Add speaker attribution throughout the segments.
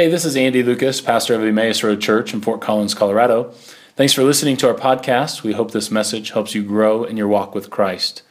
Speaker 1: Hey, this is Andy Lucas, pastor of Emmaus Road Church in Fort Collins, Colorado. Thanks for listening to our podcast. We hope this message helps you grow in your walk with Christ.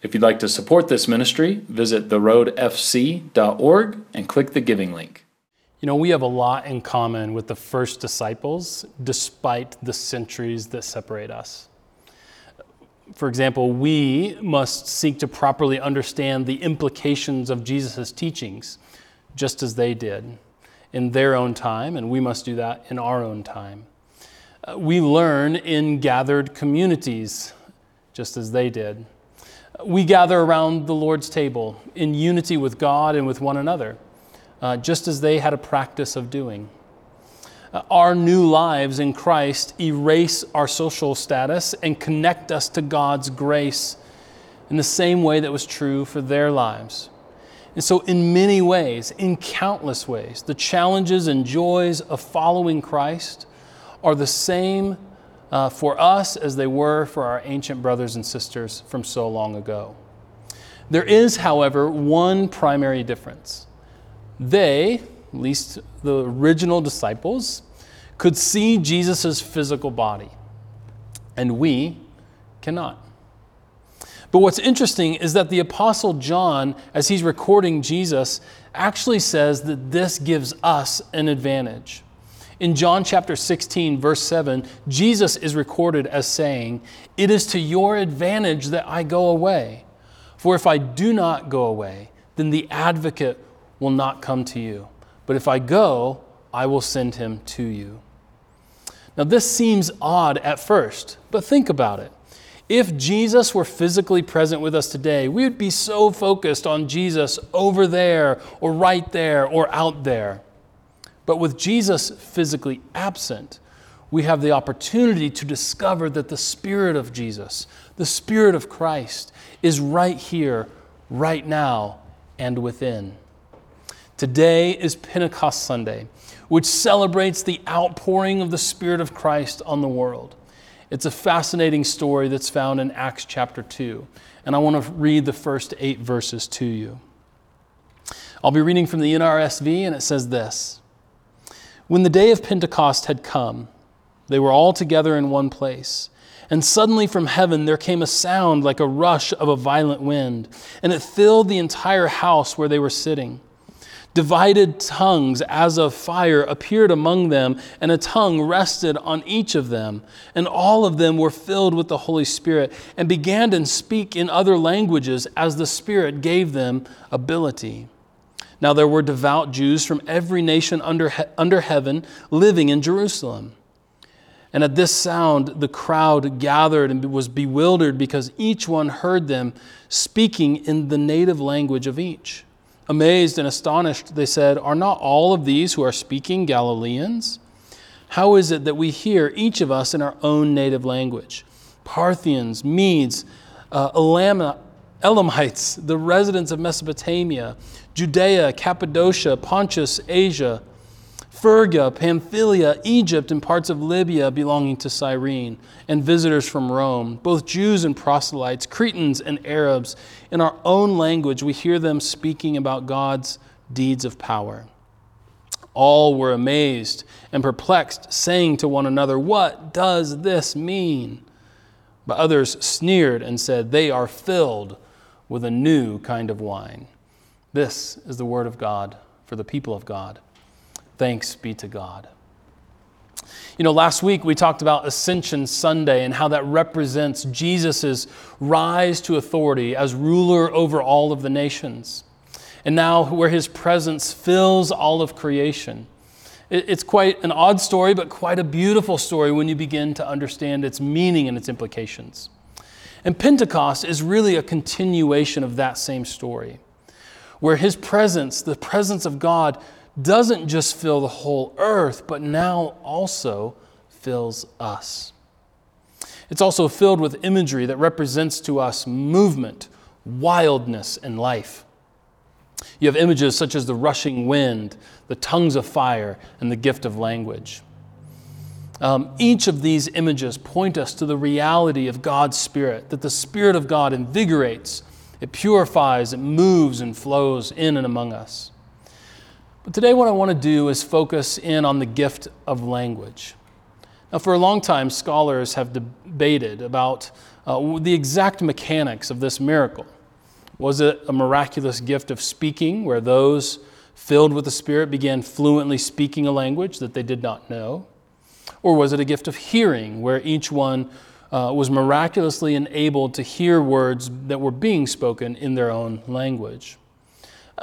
Speaker 1: If you'd like to support this ministry, visit theroadfc.org and click the giving link.
Speaker 2: You know, we have a lot in common with the first disciples, despite the centuries that separate us. For example, we must seek to properly understand the implications of Jesus' teachings, just as they did in their own time, and we must do that in our own time. Uh, we learn in gathered communities, just as they did. We gather around the Lord's table in unity with God and with one another, uh, just as they had a practice of doing. Uh, our new lives in Christ erase our social status and connect us to God's grace in the same way that was true for their lives. And so, in many ways, in countless ways, the challenges and joys of following Christ are the same uh, for us as they were for our ancient brothers and sisters from so long ago. There is, however, one primary difference. They, at least the original disciples, could see Jesus' physical body, and we cannot. But what's interesting is that the Apostle John, as he's recording Jesus, actually says that this gives us an advantage. In John chapter 16, verse 7, Jesus is recorded as saying, It is to your advantage that I go away. For if I do not go away, then the advocate will not come to you. But if I go, I will send him to you. Now, this seems odd at first, but think about it. If Jesus were physically present with us today, we would be so focused on Jesus over there or right there or out there. But with Jesus physically absent, we have the opportunity to discover that the Spirit of Jesus, the Spirit of Christ, is right here, right now, and within. Today is Pentecost Sunday, which celebrates the outpouring of the Spirit of Christ on the world. It's a fascinating story that's found in Acts chapter 2. And I want to read the first eight verses to you. I'll be reading from the NRSV, and it says this When the day of Pentecost had come, they were all together in one place. And suddenly from heaven there came a sound like a rush of a violent wind, and it filled the entire house where they were sitting. Divided tongues as of fire appeared among them, and a tongue rested on each of them. And all of them were filled with the Holy Spirit and began to speak in other languages as the Spirit gave them ability. Now there were devout Jews from every nation under, under heaven living in Jerusalem. And at this sound, the crowd gathered and was bewildered because each one heard them speaking in the native language of each. Amazed and astonished, they said, Are not all of these who are speaking Galileans? How is it that we hear each of us in our own native language? Parthians, Medes, uh, Elamites, the residents of Mesopotamia, Judea, Cappadocia, Pontus, Asia, Phrygia, Pamphylia, Egypt, and parts of Libya belonging to Cyrene, and visitors from Rome, both Jews and proselytes, Cretans and Arabs. In our own language, we hear them speaking about God's deeds of power. All were amazed and perplexed, saying to one another, What does this mean? But others sneered and said, They are filled with a new kind of wine. This is the word of God for the people of God. Thanks be to God. You know, last week we talked about Ascension Sunday and how that represents Jesus' rise to authority as ruler over all of the nations. And now, where his presence fills all of creation. It's quite an odd story, but quite a beautiful story when you begin to understand its meaning and its implications. And Pentecost is really a continuation of that same story, where his presence, the presence of God, doesn't just fill the whole earth, but now also fills us. It's also filled with imagery that represents to us movement, wildness, and life. You have images such as the rushing wind, the tongues of fire, and the gift of language. Um, each of these images point us to the reality of God's Spirit, that the Spirit of God invigorates, it purifies, it moves and flows in and among us. But today, what I want to do is focus in on the gift of language. Now, for a long time, scholars have debated about uh, the exact mechanics of this miracle. Was it a miraculous gift of speaking, where those filled with the Spirit began fluently speaking a language that they did not know? Or was it a gift of hearing, where each one uh, was miraculously enabled to hear words that were being spoken in their own language?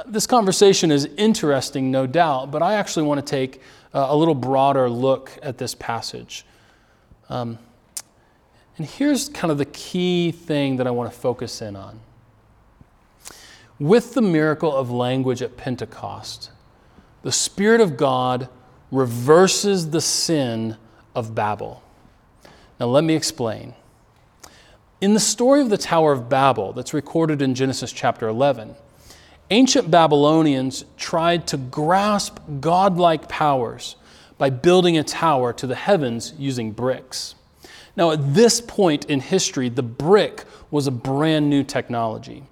Speaker 2: This conversation is interesting, no doubt, but I actually want to take uh, a little broader look at this passage. Um, and here's kind of the key thing that I want to focus in on. With the miracle of language at Pentecost, the Spirit of God reverses the sin of Babel. Now, let me explain. In the story of the Tower of Babel, that's recorded in Genesis chapter 11, Ancient Babylonians tried to grasp godlike powers by building a tower to the heavens using bricks. Now, at this point in history, the brick was a brand new technology.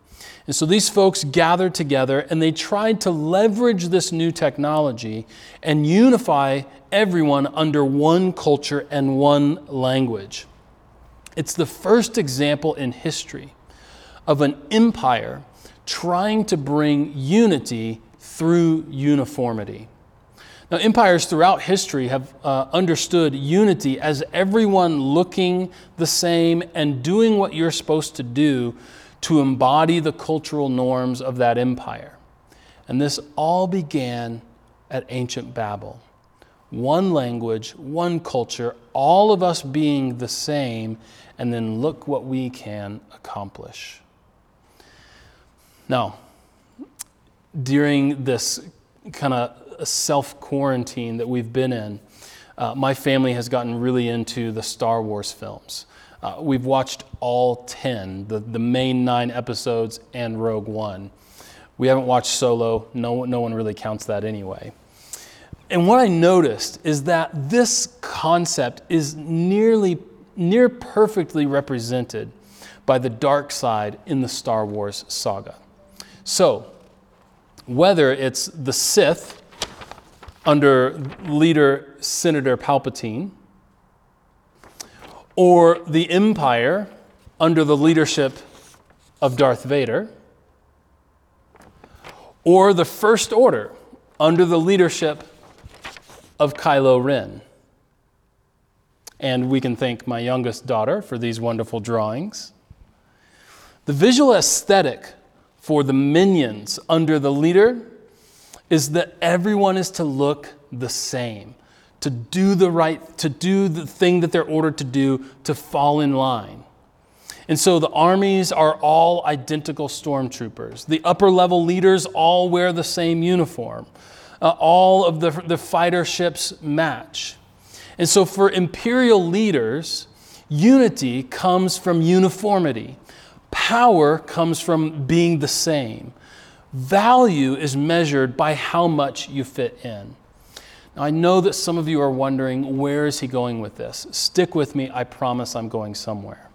Speaker 2: And so these folks gathered together and they tried to leverage this new technology and unify everyone under one culture and one language. It's the first example in history of an empire trying to bring unity through uniformity. Now, empires throughout history have uh, understood unity as everyone looking the same and doing what you're supposed to do to embody the cultural norms of that empire. And this all began at ancient Babel. One language, one culture, all of us being the same, and then look what we can accomplish. Now, during this kind of self quarantine that we've been in, uh, my family has gotten really into the Star Wars films. Uh, we've watched all 10, the, the main nine episodes, and Rogue One. We haven't watched Solo, no, no one really counts that anyway. And what I noticed is that this concept is nearly, near perfectly represented by the dark side in the Star Wars saga. So, whether it's the Sith under leader Senator Palpatine, or the Empire under the leadership of Darth Vader, or the First Order under the leadership of Kylo Ren. And we can thank my youngest daughter for these wonderful drawings. The visual aesthetic for the minions under the leader is that everyone is to look the same, to do the right, to do the thing that they're ordered to do, to fall in line. And so the armies are all identical stormtroopers. The upper level leaders all wear the same uniform. Uh, all of the, the fighter ships match. And so for imperial leaders, unity comes from uniformity. Power comes from being the same. Value is measured by how much you fit in. Now, I know that some of you are wondering where is he going with this? Stick with me, I promise I'm going somewhere.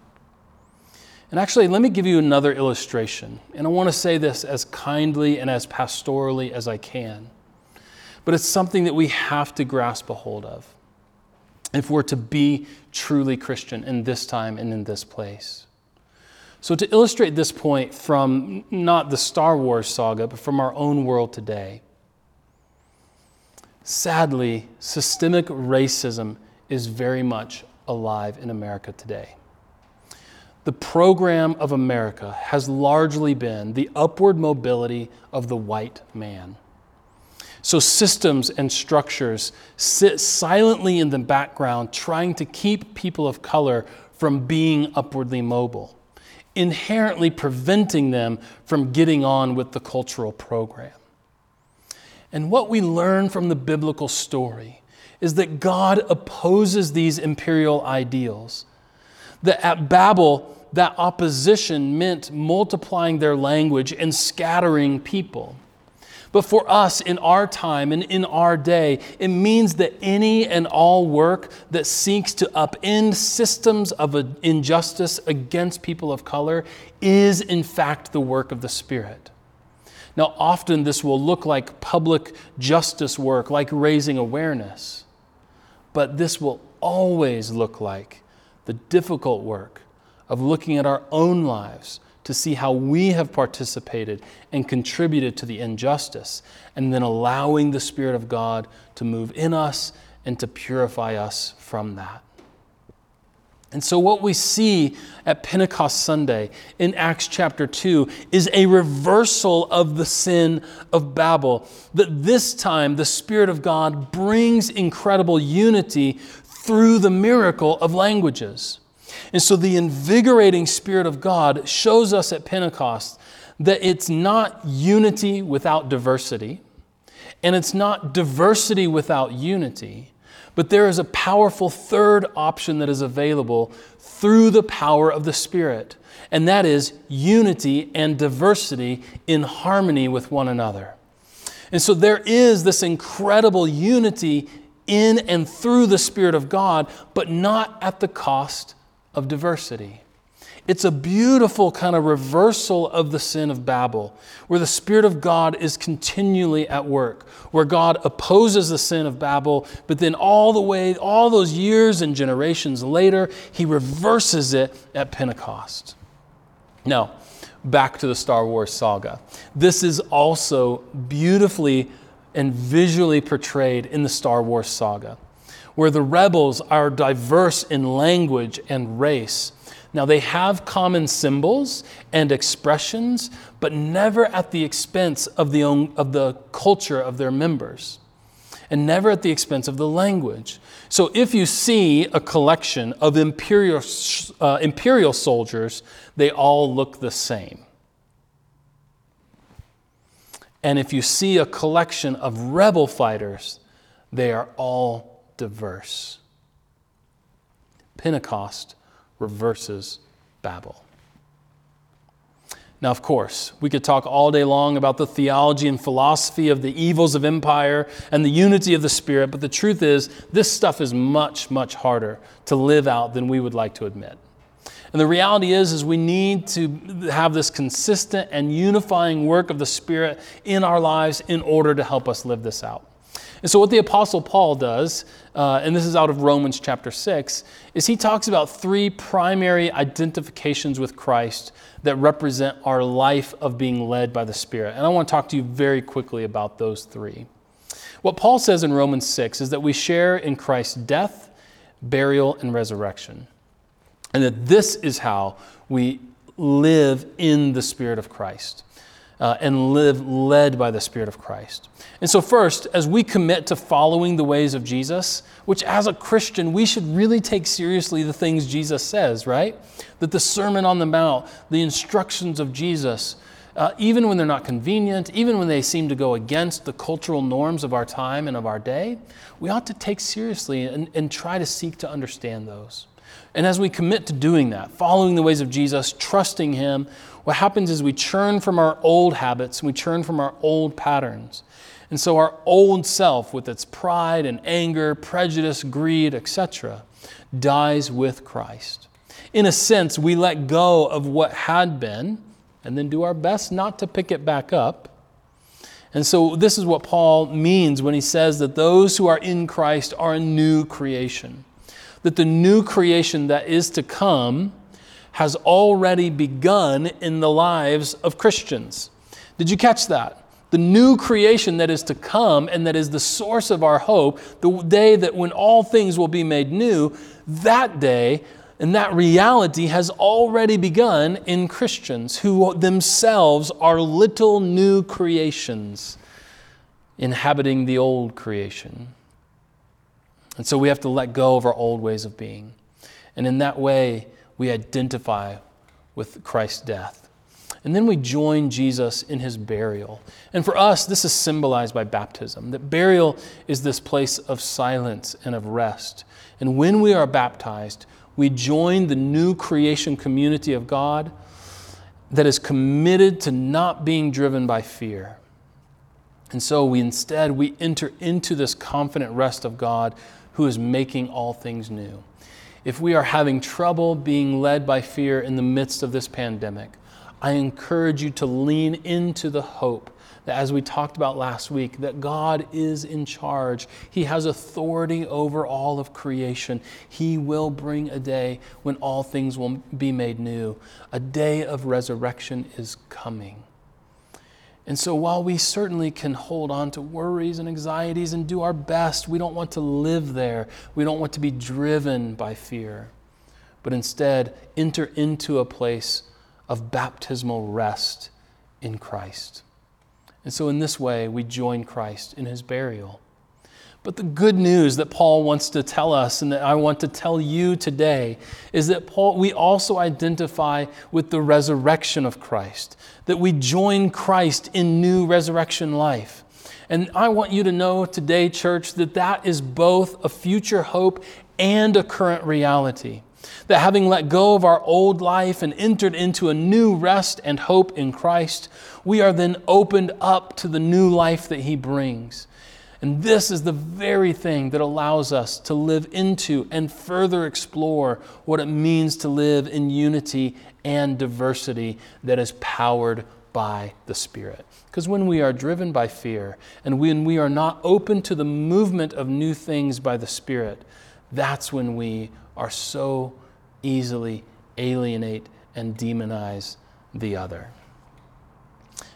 Speaker 2: And actually, let me give you another illustration. And I want to say this as kindly and as pastorally as I can. But it's something that we have to grasp a hold of if we're to be truly Christian in this time and in this place. So, to illustrate this point from not the Star Wars saga, but from our own world today, sadly, systemic racism is very much alive in America today. The program of America has largely been the upward mobility of the white man. So, systems and structures sit silently in the background, trying to keep people of color from being upwardly mobile inherently preventing them from getting on with the cultural program. And what we learn from the biblical story is that God opposes these imperial ideals. That at Babel, that opposition meant multiplying their language and scattering people. But for us in our time and in our day, it means that any and all work that seeks to upend systems of injustice against people of color is, in fact, the work of the Spirit. Now, often this will look like public justice work, like raising awareness, but this will always look like the difficult work of looking at our own lives to see how we have participated and contributed to the injustice, and then allowing the Spirit of God to move in us and to purify us from that. And so, what we see at Pentecost Sunday in Acts chapter 2 is a reversal of the sin of Babel. That this time the Spirit of God brings incredible unity through the miracle of languages. And so, the invigorating Spirit of God shows us at Pentecost that it's not unity without diversity, and it's not diversity without unity but there is a powerful third option that is available through the power of the Spirit, and that is unity and diversity in harmony with one another. And so there is this incredible unity in and through the Spirit of God, but not at the cost of diversity. It's a beautiful kind of reversal of the sin of Babel, where the Spirit of God is continually at work, where God opposes the sin of Babel, but then all the way, all those years and generations later, he reverses it at Pentecost. Now, back to the Star Wars saga. This is also beautifully and visually portrayed in the Star Wars saga, where the rebels are diverse in language and race now, they have common symbols and expressions, but never at the expense of the, own, of the culture of their members, and never at the expense of the language. So, if you see a collection of imperial, uh, imperial soldiers, they all look the same. And if you see a collection of rebel fighters, they are all diverse. Pentecost reverses Babel. Now, of course, we could talk all day long about the theology and philosophy of the evils of empire and the unity of the Spirit, but the truth is, this stuff is much, much harder to live out than we would like to admit. And the reality is, is we need to have this consistent and unifying work of the Spirit in our lives in order to help us live this out. And so, what the Apostle Paul does, uh, and this is out of Romans chapter 6, is he talks about three primary identifications with Christ that represent our life of being led by the Spirit. And I want to talk to you very quickly about those three. What Paul says in Romans 6 is that we share in Christ's death, burial, and resurrection. And that this is how we live in the Spirit of Christ uh, and live led by the Spirit of Christ. And so, first, as we commit to following the ways of Jesus, which as a Christian, we should really take seriously the things Jesus says, right? That the Sermon on the Mount, the instructions of Jesus, uh, even when they're not convenient, even when they seem to go against the cultural norms of our time and of our day, we ought to take seriously and, and try to seek to understand those. And as we commit to doing that, following the ways of Jesus, trusting Him, what happens is we churn from our old habits we churn from our old patterns. And so our old self, with its pride and anger, prejudice, greed, etc., dies with Christ. In a sense, we let go of what had been and then do our best not to pick it back up. And so, this is what Paul means when he says that those who are in Christ are a new creation. That the new creation that is to come has already begun in the lives of Christians. Did you catch that? The new creation that is to come and that is the source of our hope, the day that when all things will be made new, that day and that reality has already begun in Christians who themselves are little new creations inhabiting the old creation. And so we have to let go of our old ways of being. And in that way, we identify with Christ's death. And then we join Jesus in his burial. And for us, this is symbolized by baptism. That burial is this place of silence and of rest. And when we are baptized, we join the new creation community of God that is committed to not being driven by fear. And so we instead we enter into this confident rest of God who is making all things new if we are having trouble being led by fear in the midst of this pandemic, I encourage you to lean into the hope that, as we talked about last week, that God is in charge. He has authority over all of creation. He will bring a day when all things will be made new. A day of resurrection is coming. And so, while we certainly can hold on to worries and anxieties and do our best, we don't want to live there. We don't want to be driven by fear, but instead enter into a place of baptismal rest in Christ. And so, in this way, we join Christ in his burial. But the good news that Paul wants to tell us and that I want to tell you today is that Paul, we also identify with the resurrection of Christ, that we join Christ in new resurrection life. And I want you to know today, church, that that is both a future hope and a current reality. That having let go of our old life and entered into a new rest and hope in Christ, we are then opened up to the new life that He brings. And this is the very thing that allows us to live into and further explore what it means to live in unity and diversity that is powered by the Spirit. Because when we are driven by fear and when we are not open to the movement of new things by the Spirit, that's when we are so easily alienate and demonize the other.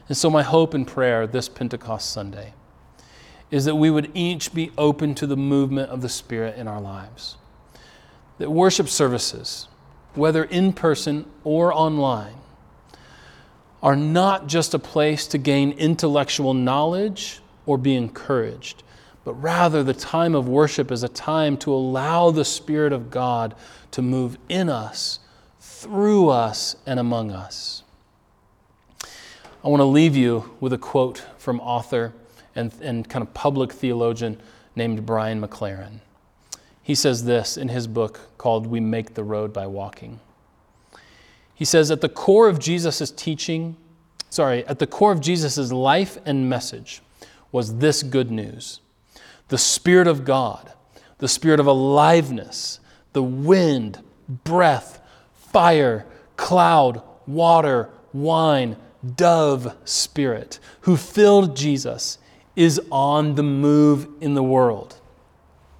Speaker 2: And so, my hope and prayer this Pentecost Sunday is that we would each be open to the movement of the Spirit in our lives. That worship services, whether in person or online, are not just a place to gain intellectual knowledge or be encouraged, but rather the time of worship is a time to allow the Spirit of God to move in us, through us, and among us. I want to leave you with a quote from author and, and kind of public theologian named Brian McLaren. He says this in his book called We Make the Road by Walking. He says, At the core of Jesus' teaching, sorry, at the core of Jesus' life and message was this good news the Spirit of God, the Spirit of aliveness, the wind, breath, fire, cloud, water, wine, dove spirit, who filled Jesus, is on the move in the world.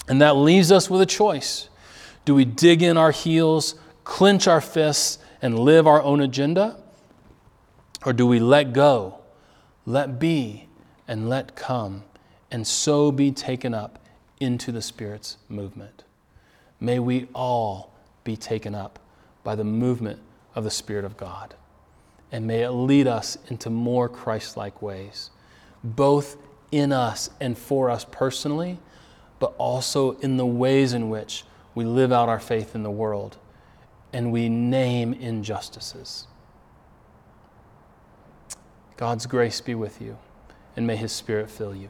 Speaker 2: And that leaves us with a choice. Do we dig in our heels, clench our fists, and live our own agenda? Or do we let go, let be, and let come, and so be taken up into the Spirit's movement? May we all be taken up by the movement of the Spirit of God. And may it lead us into more Christ like ways, both in us and for us personally, but also in the ways in which we live out our faith in the world and we name injustices. God's grace be with you, and may His Spirit fill you.